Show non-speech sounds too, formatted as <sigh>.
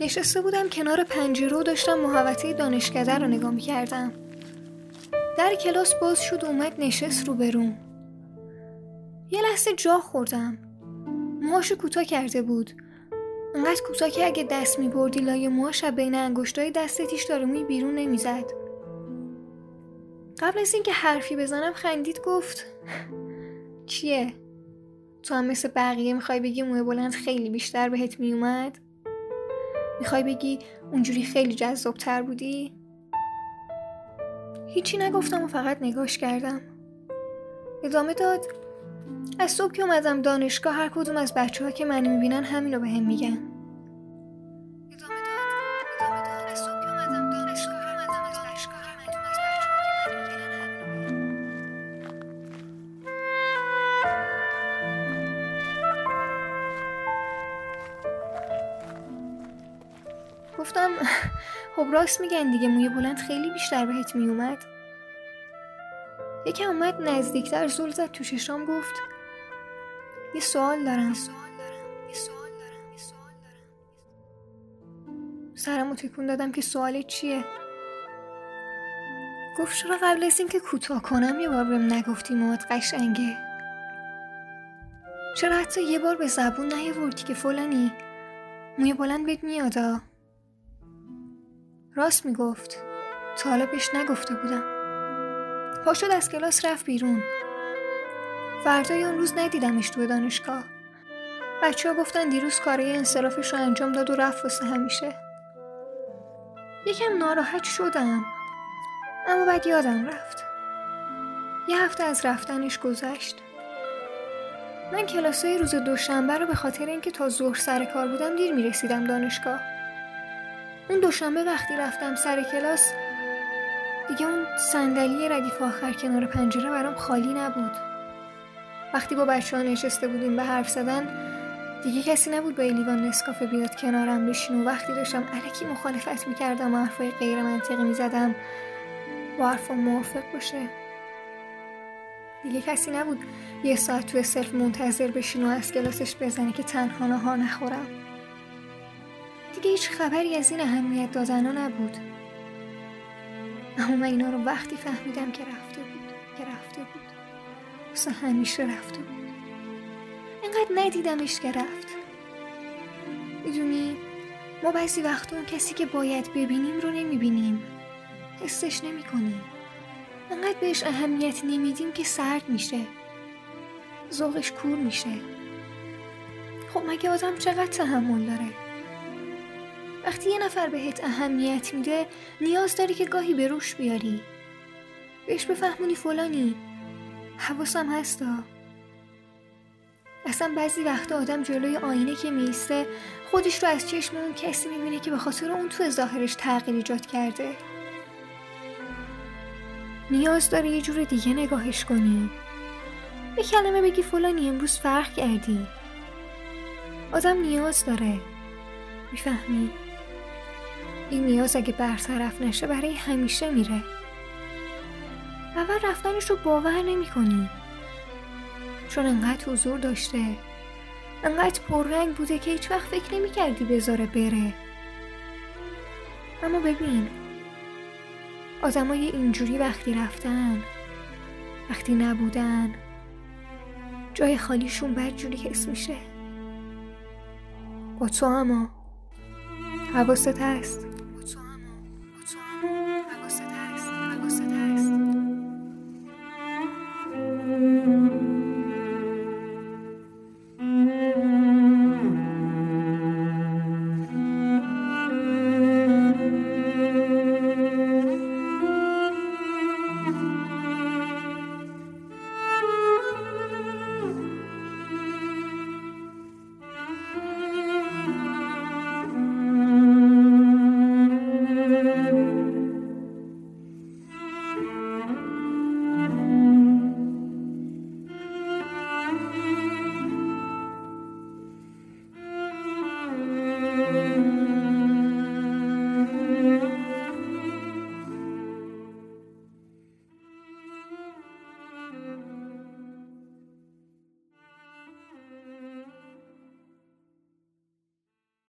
نشسته بودم کنار پنجره و داشتم محوطه دانشکده رو نگاه کردم در کلاس باز شد و اومد نشست رو بروم یه لحظه جا خوردم. موهاشو کوتاه کرده بود. انقدر کوتاه که اگه دست می بردی لای موهاش بین انگشتای دستتیش داره بیرون نمی‌زد. قبل از اینکه حرفی بزنم خندید گفت چیه؟ تو هم مثل بقیه می‌خوای بگی موه بلند خیلی بیشتر بهت میومد؟ می‌خوای بگی اونجوری خیلی جذابتر بودی؟ هیچی نگفتم و فقط نگاش کردم ادامه داد از صبح که اومدم دانشگاه هر کدوم از بچه ها که منو می‌بینن همینو به هم میگن گفتم <laughs> خب راست میگن دیگه موی بلند خیلی بیشتر بهت میومد. یکم اومد نزدیکتر زول زد تو ششام گفت یه سوال دارم. سرمو تکون دادم که سوال چیه؟ گفت چرا قبل از اینکه کوتاه کنم یه بار بهم نگفتی مواد قشنگه؟ چرا حتی یه بار به زبون نیاوردی که فلانی؟ موی بلند بهت میادا راست می‌گفت. تا حالا پیش نگفته بودم. پاشد از کلاس رفت بیرون. فردای اون روز ندیدمش توی دانشگاه. بچه ها گفتن دیروز کاری انصرافش رو انجام داد و رفت واسه همیشه. یکم ناراحت شدم. اما بعد یادم رفت. یه هفته از رفتنش گذشت. من کلاسای روز دوشنبه رو به خاطر اینکه تا ظهر سر کار بودم دیر می‌رسیدم دانشگاه. اون دوشنبه وقتی رفتم سر کلاس دیگه اون صندلی ردیف آخر کنار پنجره برام خالی نبود. وقتی با بچه ها نشسته بودیم به حرف زدن دیگه کسی نبود با لیوان نسکافه بیاد کنارم بشین و وقتی داشتم علکی مخالفت می‌کردم و حرفای غیر منطقی می‌زدم با حرفا موافق باشه. دیگه کسی نبود یه ساعت توی سلف منتظر بشین و از کلاسش بزنه که تنها نهار نخورم. دیگه هیچ خبری از این اهمیت دادن نبود. اما من اینا رو وقتی فهمیدم که رفته بود که رفته بود. واسه همیشه رفته بود. اینقدر ندیدمش که رفت. می‌دونی ما بعضی وقتا اون کسی که باید ببینیم رو نمی‌بینیم. حسش نمی کنیم انقدر بهش اهمیت نمیدیم که سرد میشه. ذوقش کور میشه. خب مگه آدم چقدر تحمل داره؟ وقتی یه نفر بهت اهمیت میده نیاز داری که گاهی به روش بیاری. بهش بفهمونی فلانی. حواسم هستا. اصلا بعضی وقتا آدم جلوی آینه که میسته خودش رو از چشم اون کسی می‌بینه که به خاطر اون تو ظاهرش تغییر ایجاد کرده. نیاز داری یه جور دیگه نگاهش کنی. یه کلمه بگی فلانی امروز فرق کردی. آدم نیاز داره. می‌فهمی؟ این نیاز اگه برطرف نشه برای همیشه میره. اول رفتنش رو باور نمی کنی چون انقدر حضور داشته انقدر پررنگ بوده که هیچ وقت فکر نمی کردی بذاره بره. اما ببین آدمای اینجوری وقتی رفتن وقتی نبودن جای خالیشون بدجوری حس میشه. با تو اما حواست هست.